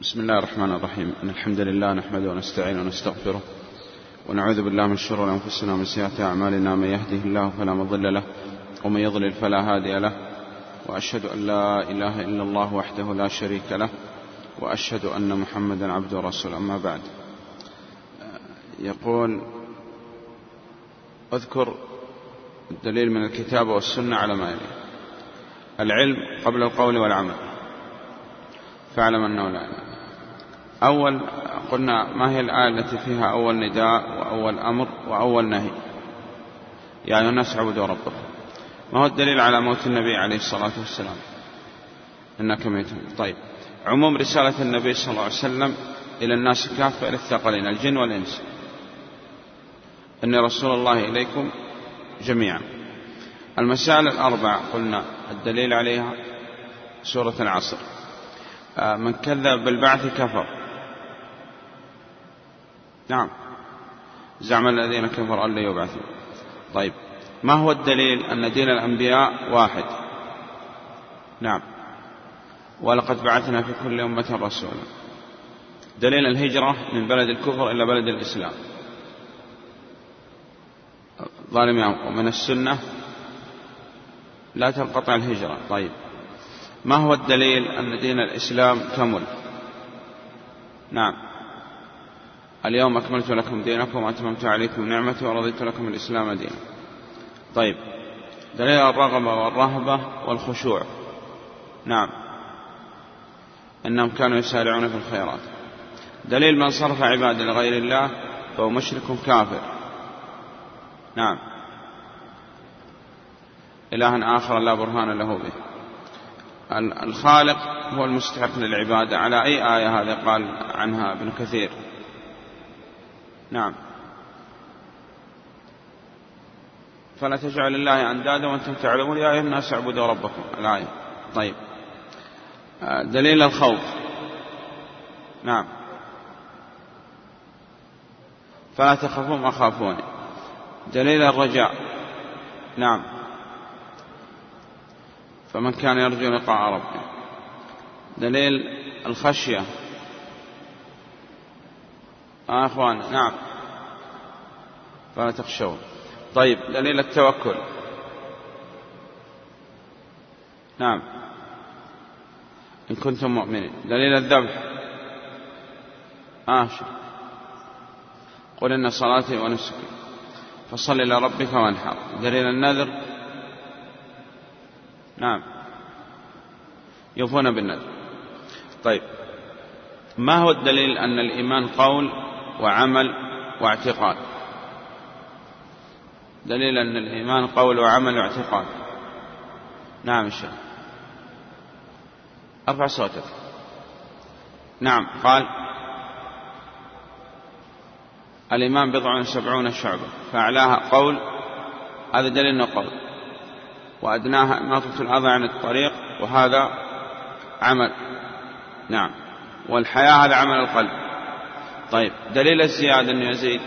بسم الله الرحمن الرحيم. إن الحمد لله نحمده ونستعينه ونستغفره ونعوذ بالله من شرور أنفسنا ومن سيئات أعمالنا. من يهده الله فلا مضل له ومن يضلل فلا هادي له. وأشهد أن لا إله إلا الله وحده لا شريك له وأشهد أن محمدا عبده ورسوله. أما بعد. يقول أذكر الدليل من الكتاب والسنة على ما يلي. العلم قبل القول والعمل. فاعلم أنه لا إله أول قلنا ما هي الآية التي فيها أول نداء وأول أمر وأول نهي؟ يعني الناس اعبدوا ربكم ما هو الدليل على موت النبي عليه الصلاة والسلام؟ إنك ميت. طيب. عموم رسالة النبي صلى الله عليه وسلم إلى الناس كافة إلى الثقلين الجن والإنس. إني رسول الله إليكم جميعا. المسائل الأربع قلنا الدليل عليها سورة العصر. من كذب بالبعث كفر. نعم. زعم الذين كفروا أن لا يبعثوا. طيب ما هو الدليل أن دين الأنبياء واحد؟ نعم. ولقد بعثنا في كل أمة رسولا. دليل الهجرة من بلد الكفر إلى بلد الإسلام. ظالم ومن السنة لا تنقطع الهجرة. طيب ما هو الدليل أن دين الإسلام كمل نعم. اليوم أكملت لكم دينكم وأتممت عليكم نعمتي ورضيت لكم الإسلام دينا. طيب دليل الرغبة والرهبة والخشوع. نعم. إنهم كانوا يسارعون في الخيرات. دليل من صرف عباد لغير الله فهو مشرك كافر. نعم. إله آخر لا برهان له به. الخالق هو المستحق للعبادة. على أي آية هذا قال عنها ابن كثير؟ نعم. فلا تجعل الله أندادا وأنتم تعلمون. يا أيها الناس اعبدوا ربكم. الآية. طيب. دليل الخوف. نعم. فلا تخافوا ما خافوني دليل الرجاء. نعم. فمن كان يرجو لقاء ربه. دليل الخشية. آه أخوان نعم. فلا تخشون. طيب دليل التوكل. نعم. إن كنتم مؤمنين. دليل الذبح آه قل إن صلاتي ونسكي. فصل إلى ربك وانحر. دليل النذر. نعم. يوفون بالنذر. طيب. ما هو الدليل أن الإيمان قول؟ وعمل واعتقاد. دليل أن الإيمان قول وعمل واعتقاد. نعم الشيخ أرفع صوتك. نعم قال الإيمان بضع سبعون شعبة. فأعلاها قول هذا دليل قول. وأدناها إماطة الأذى عن الطريق وهذا عمل. نعم. والحياة هذا عمل القلب. طيب دليل الزيادة أنه يزيد.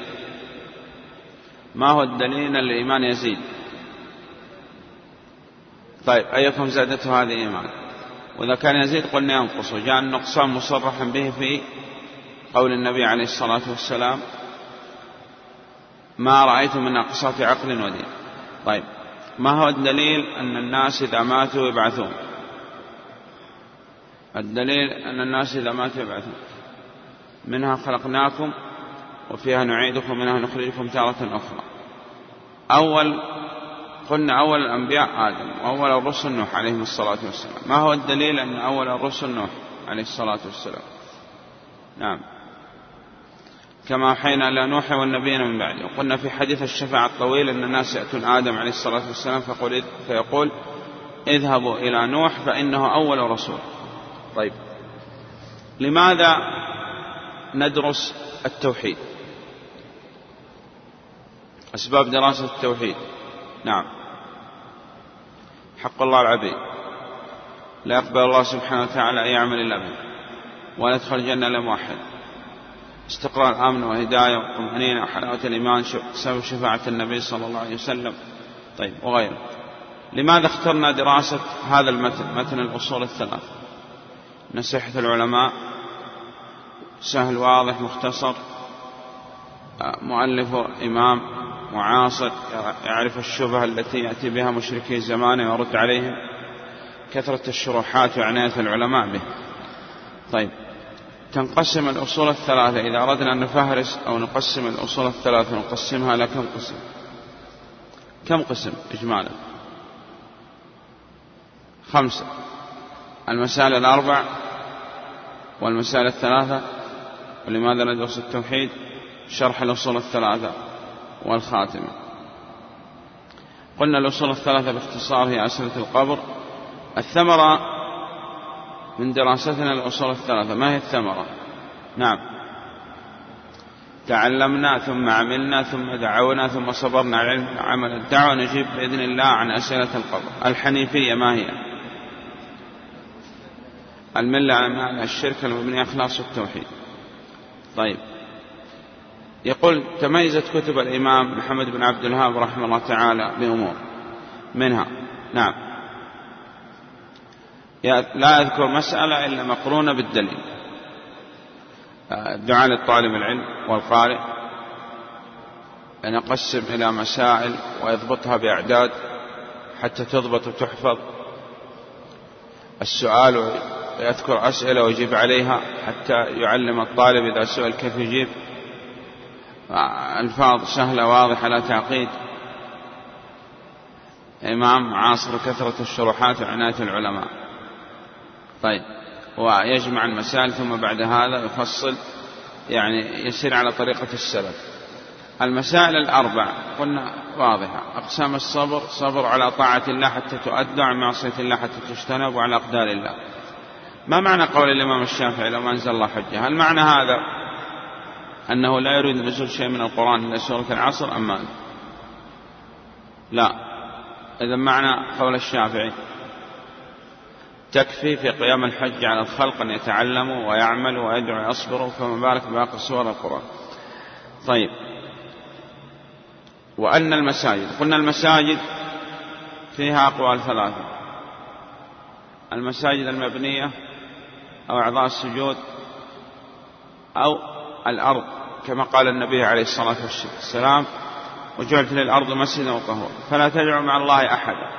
ما هو الدليل أن الإيمان يزيد؟ طيب أيكم زادته هذه إيمان؟ وإذا كان يزيد قلنا ينقص وجاء النقصان مصرحا به في قول النبي عليه الصلاة والسلام ما رأيت من ناقصات عقل ودين. طيب ما هو الدليل أن الناس إذا ماتوا يبعثون؟ الدليل أن الناس إذا ماتوا يبعثون. منها خلقناكم وفيها نعيدكم منها نخرجكم تارة أخرى. أول قلنا أول الأنبياء آدم وأول الرسل نوح عليه الصلاة والسلام. ما هو الدليل أن أول الرسل نوح عليه الصلاة والسلام؟ نعم. كما أوحينا إلى نوح والنبيين من بعده. وقلنا في حديث الشفاعة الطويل أن الناس يأتون آدم عليه الصلاة والسلام فيقول, فيقول اذهبوا إلى نوح فإنه أول رسول. طيب. لماذا ندرس التوحيد. أسباب دراسة التوحيد. نعم. حق الله العبيد. لا يقبل الله سبحانه وتعالى أي عمل إلا به ولا يدخل الجنة إلا موحد. استقرار الأمن والهداية والطمأنينة وحلاوة الإيمان سبب شفاعة النبي صلى الله عليه وسلم. طيب وغيره. لماذا اخترنا دراسة هذا المتن متن الأصول الثلاث؟ نصيحة العلماء سهل واضح مختصر. مؤلفه إمام معاصر يعرف الشبهة التي يأتي بها مشركي زمانه ويرد عليهم. كثرة الشروحات وعناية العلماء به. طيب تنقسم الأصول الثلاثة. إذا أردنا أن نفهرس أو نقسم الأصول الثلاثة نقسمها إلى كم قسم. كم قسم إجمالا؟ خمسة. المسائل الأربع والمسائل الثلاثة ولماذا ندرس التوحيد؟ شرح الأصول الثلاثة والخاتمة. قلنا الأصول الثلاثة باختصار هي أسئلة القبر. الثمرة من دراستنا الأصول الثلاثة. ما هي الثمرة؟ نعم. تعلمنا ثم عملنا ثم دعونا ثم صبرنا العلم عمل الدعوة نجيب بإذن الله عن أسئلة القبر. الحنيفية ما هي؟ الملة على الشرك المبني أخلاص التوحيد. طيب. يقول تميزت كتب الإمام محمد بن عبد الوهاب رحمه الله تعالى بأمور. منها نعم. لا أذكر مسألة إلا مقرونة بالدليل. الدعاء للطالب العلم والقارئ. أن يقسم إلى مسائل ويضبطها بأعداد حتى تضبط وتحفظ. السؤال ويذكر أسئلة ويجيب عليها حتى يعلم الطالب إذا سئل كيف يجيب. ألفاظ سهلة واضحة لا تعقيد. إمام عاصر كثرة الشروحات وعناية العلماء. طيب ويجمع المسائل ثم بعد هذا يفصل يعني يسير على طريقة السلف المسائل الأربع قلنا واضحة. أقسام الصبر صبر على طاعة الله حتى تؤدى عن معصية الله حتى تجتنب وعلى أقدار الله. ما معنى قول الإمام الشافعي لو ما أنزل الله حجة؟ هل معنى هذا أنه لا يريد نزول شيء من القرآن إلا سورة العصر أم ماذا لا. إذا معنى قول الشافعي تكفي في قيام الحج على الخلق أن يتعلموا ويعملوا ويدعوا ويصبروا فما بالك بباقي سور القرآن. طيب. وأن المساجد قلنا المساجد فيها أقوال ثلاثة. المساجد المبنية أو أعضاء السجود أو الأرض كما قال النبي عليه الصلاة والسلام وجعلت للأرض مسجدا وطهورا. فلا تدعوا مع الله أحدا.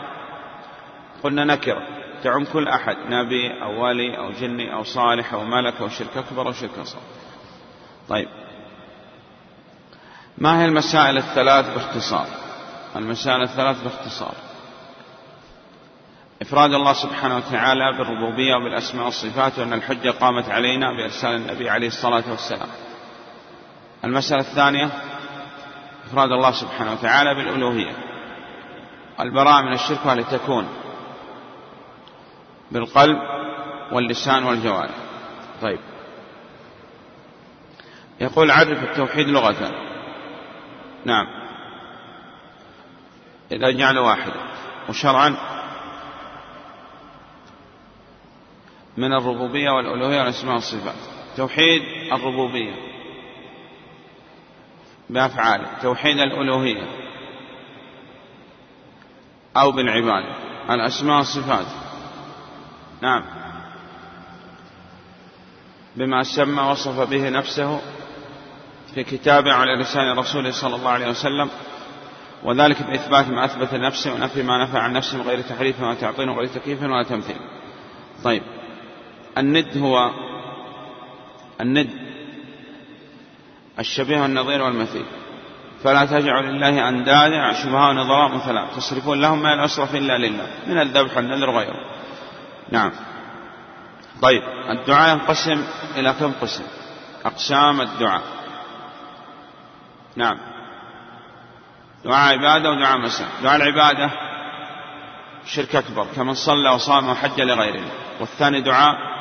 قلنا نكرة. تعم كل أحد نبي أو ولي أو جني أو صالح أو ملك أو شرك أكبر أو شرك أصغر. طيب. ما هي المسائل الثلاث باختصار؟ المسائل الثلاث باختصار. إفراد الله سبحانه وتعالى بالربوبية وبالأسماء والصفات وأن الحجة قامت علينا بإرسال النبي عليه الصلاة والسلام. المسألة الثانية إفراد الله سبحانه وتعالى بالألوهية. البراءة من الشرك وهل تكون بالقلب واللسان والجوارح. طيب. يقول عرف التوحيد لغة. نعم. إذا جعل واحدا وشرعا من الربوبية والألوهية والأسماء والصفات توحيد الربوبية. بأفعاله توحيد الألوهية. أو بالعبادة. الأسماء والصفات نعم. بما سمى وصف به نفسه في كتابه على لسان رسوله صلى الله عليه وسلم وذلك بإثبات ما أثبت لنفسه ونفي ما نفى عن نفسه من غير تحريف ولا تعطيل وغير تكييف ولا تمثيل. طيب. الند هو الند الشبيه النظير والمثيل. فلا تجعلوا لله أندادا شبهاء ونظراء مثلا. تصرفون لهم ما الأشرف إلا لله من الذبح والنذر وغيره. نعم. طيب الدعاء ينقسم إلى كم قسم؟ أقسام الدعاء. نعم. دعاء عبادة ودعاء مساء دعاء العبادة شرك أكبر كمن صلى وصام وحج لغيره. والثاني دعاء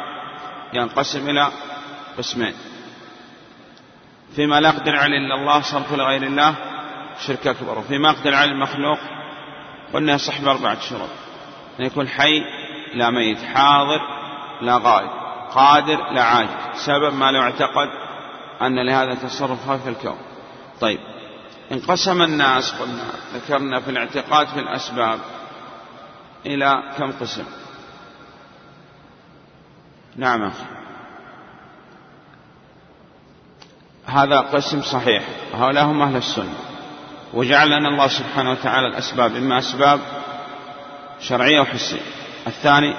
ينقسم إلى قسمين. فيما لا يقدر عليه إلا الله صرف لغير الله شرك أكبر. وفيما يقدر عليه المخلوق قلنا يصح بأربعة شروط. أن يكون حي لا ميت. حاضر لا غائب. قادر لا عاجز سبب ما لو اعتقد أن لهذا تصرف خلف الكون. طيب. انقسم الناس قلنا ذكرنا في الاعتقاد في الأسباب إلى كم قسم؟ نعم. هذا قسم صحيح. هؤلاء هم أهل السنة. وجعل لنا الله سبحانه وتعالى الأسباب إما أسباب شرعية وحسية الثاني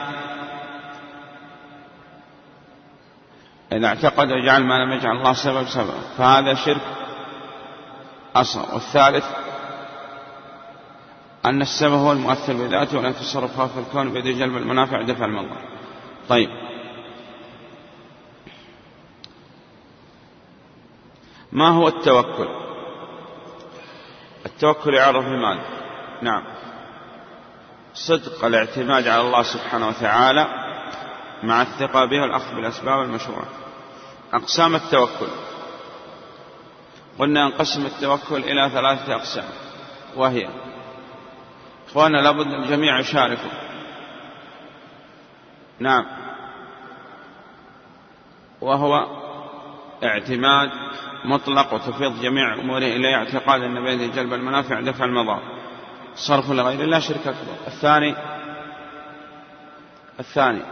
إذا اعتقد وجعل ما لم يجعل الله سبب سبب. فهذا شرك أصغر. والثالث أن السبب هو المؤثر بذاته ولا تصرف خاف الكون بيد جلب المنافع ودفع المضر. طيب. ما هو التوكل؟ التوكل يعرف بماذا نعم. صدق الاعتماد على الله سبحانه وتعالى مع الثقة به والأخذ بالأسباب المشروعة. أقسام التوكل. قلنا ينقسم التوكل إلى ثلاثة أقسام. وهي إخوانا لابد الجميع يشاركوا نعم. وهو اعتماد مطلق وتفيض جميع أموره إليه اعتقاد أن بيده جلب المنافع دفع المضار صرف لغير الله شرك أكبر. الثاني الثاني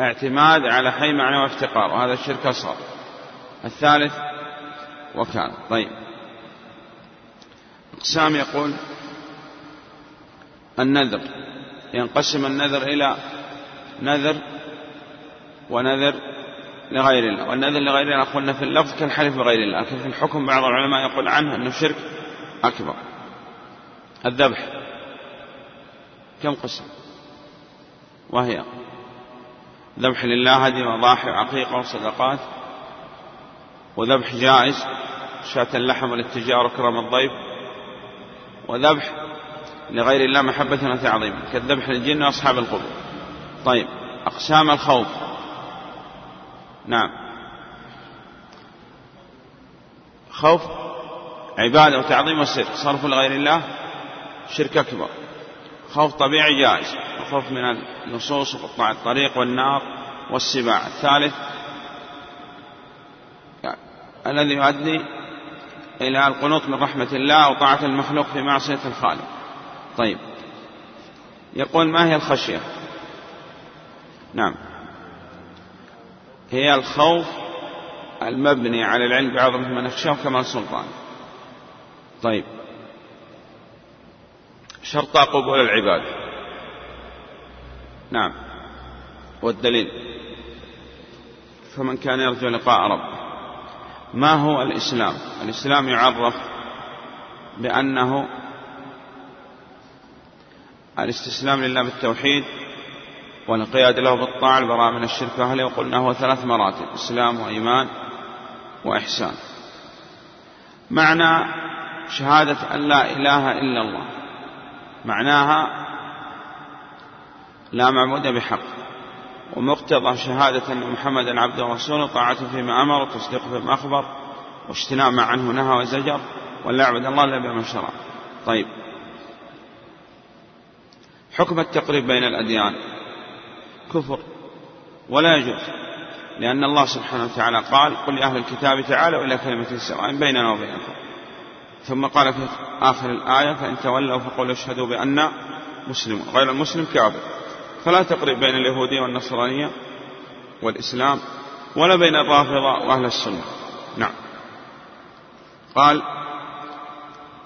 اعتماد على حي معنى وافتقار وهذا الشرك أصغر. الثالث وكان. طيب. أقسام يقول النذر. ينقسم النذر إلى نذر ونذر لغير الله والنذر لغير الله قلنا في اللفظ كالحلف بغير الله لكن في الحكم بعض العلماء يقول عنه أنه شرك أكبر. الذبح كم قسم وهي ذبح لله هدي وضاحي وعقيقة وصدقات وذبح جائز شاة اللحم للتجارة وكرم الضيف وذبح لغير الله محبة وتعظيما كالذبح للجن وأصحاب القبور. طيب أقسام الخوف. نعم. خوف عبادة وتعظيم وسر صرف لغير الله شرك أكبر. خوف طبيعي جائز الخوف من النصوص وقطاع الطريق والنار والسباع. الثالث الذي يؤدي إلى القنوط من رحمة الله وطاعة المخلوق في معصية الخالق. طيب. يقول ما هي الخشية؟ نعم. هي الخوف المبني على العلم بعظمة من نخشاه كمال سلطان. طيب. شرط قبول العباد نعم. والدليل. فمن كان يرجو لقاء ربه. ما هو الإسلام؟ الإسلام يعرف بأنه الاستسلام لله بالتوحيد والانقياد له بالطاعة البراء من الشرك وأهله وقلنا هو ثلاث مراتب إسلام وإيمان وإحسان. معنى شهادة أن لا إله إلا الله معناها لا معبود بحق ومقتضى شهادة أن محمدا عبده ورسوله طاعته فيما أمر وتصديقه فيما أخبر واجتناب ما عنه نهى وزجر ولا يعبد الله إلا بما شرع. طيب. حكم التقريب بين الأديان. كفر ولا يجوز لأن الله سبحانه وتعالى قال قل لأهل الكتاب تعالوا إلى كلمة سواء بيننا وبينكم. ثم قال في آخر الآية فإن تولوا فقولوا اشهدوا بأننا مسلمون غير المسلم كافر. فلا تقرب بين اليهودية والنصرانية والإسلام ولا بين الرافضة وأهل السنة. نعم. قال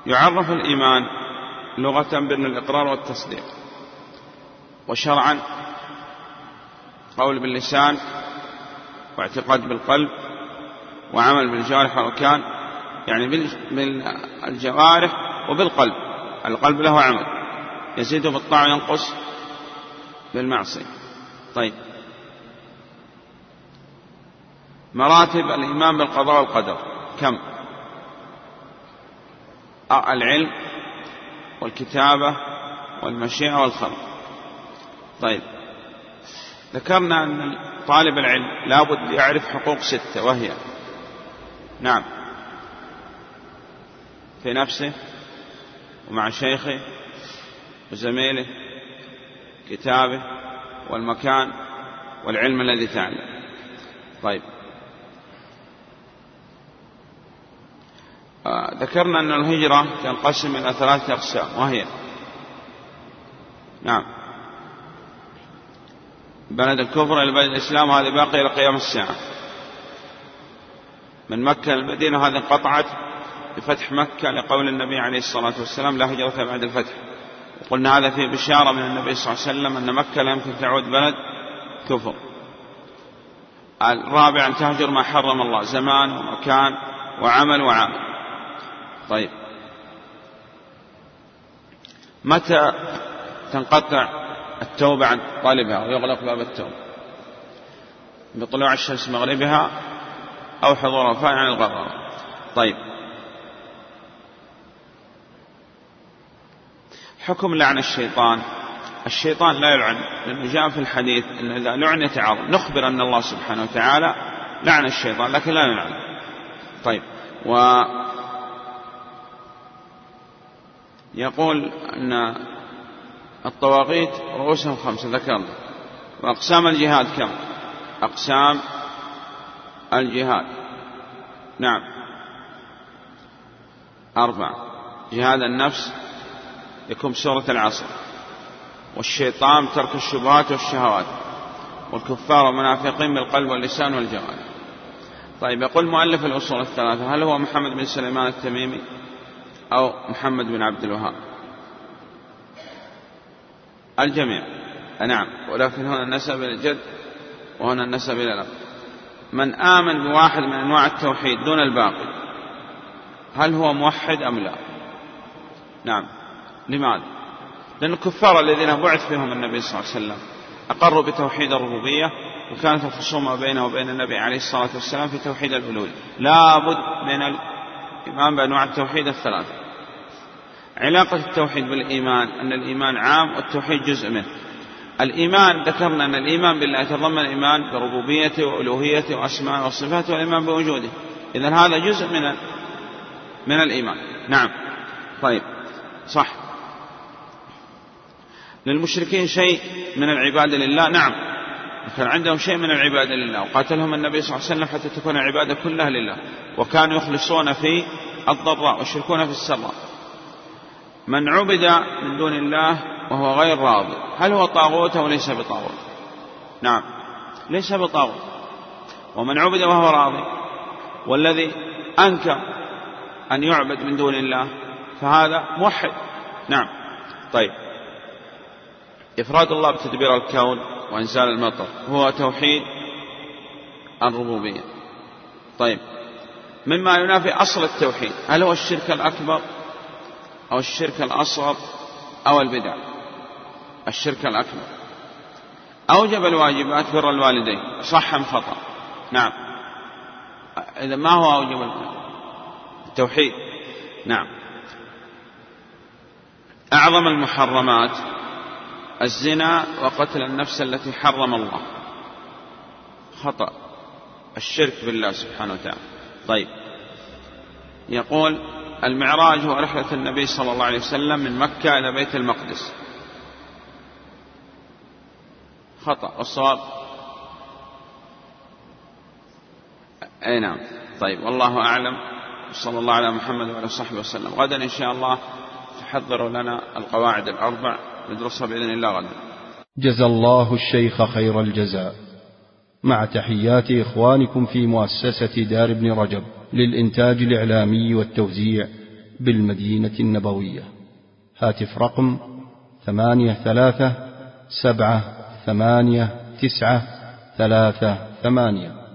يعرف الإيمان لغة بأن الإقرار والتصديق وشرعا قول باللسان واعتقاد بالقلب وعمل بالجوارح والأركان يعني بالجوارح وبالقلب. القلب له عمل. يزيد بالطاعة وينقص بالمعصية. طيب. مراتب الإيمان بالقضاء والقدر. كم؟ العلم والكتابة والمشيئة والخلق. طيب. ذكرنا أن طالب العلم لابد يعرف حقوق ستة وهي نعم في نفسه ومع شيخه وزميله كتابه والمكان والعلم الذي تعلم. طيب. آه ذكرنا أن الهجرة تنقسم إلى ثلاثة أقسام وهي نعم. بلد الكفر إلى بلد الإسلام وهذه باقية إلى قيام الساعة. من مكة للمدينة هذه انقطعت بفتح مكة لقول النبي عليه الصلاة والسلام لا هجرة بعد الفتح. وقلنا هذا في بشارة من النبي صلى الله عليه وسلم أن مكة لا يمكن تعود بلد كفر. الرابع أن تهجر ما حرم الله زمان ومكان وعمل وعامل طيب. متى تنقطع التوبة عن طالبها ويغلق باب التوبة. بطلوع الشمس مغربها أو حضور وفاء عن الغرارة طيب. حكم لعن الشيطان. الشيطان لا يلعن لأنه جاء في الحديث أن إذا لعن يتعاظم. نخبر أن الله سبحانه وتعالى لعن الشيطان لكن لا يلعن. طيب. و يقول أن الطواغيت رؤوسهم خمسة. ذكرنا وأقسام الجهاد كم؟ أقسام الجهاد. نعم. أربعة. جهاد النفس يكون سورة العصر. والشيطان ترك الشبهات والشهوات. والكفار والمنافقين بالقلب واللسان والجوارح طيب يقول مؤلف الأصول الثلاثة. هل هو محمد بن سليمان التميمي أو محمد بن عبد الوهاب؟ الجميع. نعم. ولكن هنا النسب إلى الجد وهنا النسب إلى الأب من آمن بواحد من أنواع التوحيد دون الباقي هل هو موحد أم لا؟ نعم. لماذا؟ لأن الكفار الذين بعث فيهم النبي صلى الله عليه وسلم أقروا بتوحيد الربوبية وكانت الخصومة بينه وبين النبي عليه الصلاة والسلام في توحيد الألوهية. لا بد من الإيمان بأنواع التوحيد الثلاثة. علاقة التوحيد بالإيمان أن الإيمان عام والتوحيد جزء منه. الإيمان ذكرنا أن الإيمان بالله يتضمن الإيمان بربوبيته وألوهيته وأسمائه وصفاته والإيمان بوجوده. إذا هذا جزء من من الإيمان. نعم. طيب. صح. للمشركين شيء من العبادة لله؟ نعم. كان عندهم شيء من العبادة لله. وقاتلهم النبي صلى الله عليه وسلم حتى تكون العبادة كلها لله. وكانوا يخلصون في الضراء ويشركون في السراء. من عبد من دون الله وهو غير راضي هل هو طاغوت أو ليس بطاغوت؟ نعم. ليس بطاغوت. ومن عبد وهو راضي والذي أنكر أن يعبد من دون الله فهذا موحد. نعم. طيب. إفراد الله بتدبير الكون وإنزال المطر هو توحيد الربوبية. طيب. مما ينافي أصل التوحيد. هل هو الشرك الأكبر؟ أو الشرك الأصغر أو البدع الشرك الأكبر. أوجب الواجبات بر الوالدين صح أم خطأ؟ نعم. إذا ما هو أوجب التوحيد. نعم. أعظم المحرمات الزنا وقتل النفس التي حرم الله. خطأ. الشرك بالله سبحانه وتعالى. طيب. يقول المعراج هو رحلة النبي صلى الله عليه وسلم من مكة إلى بيت المقدس. خطأ والصواب؟ أي نعم. طيب والله أعلم. صلى الله على محمد وعلى صحبه وسلم. غدا إن شاء الله تحضروا لنا القواعد الأربع ندرسها بإذن الله غدا. جزى الله الشيخ خير الجزاء. مع تحيات إخوانكم في مؤسسة دار ابن رجب للإنتاج الإعلامي والتوزيع بالمدينة النبوية. هاتف رقم ثمانية ثلاثة سبعة ثمانية تسعة ثلاثة ثمانية.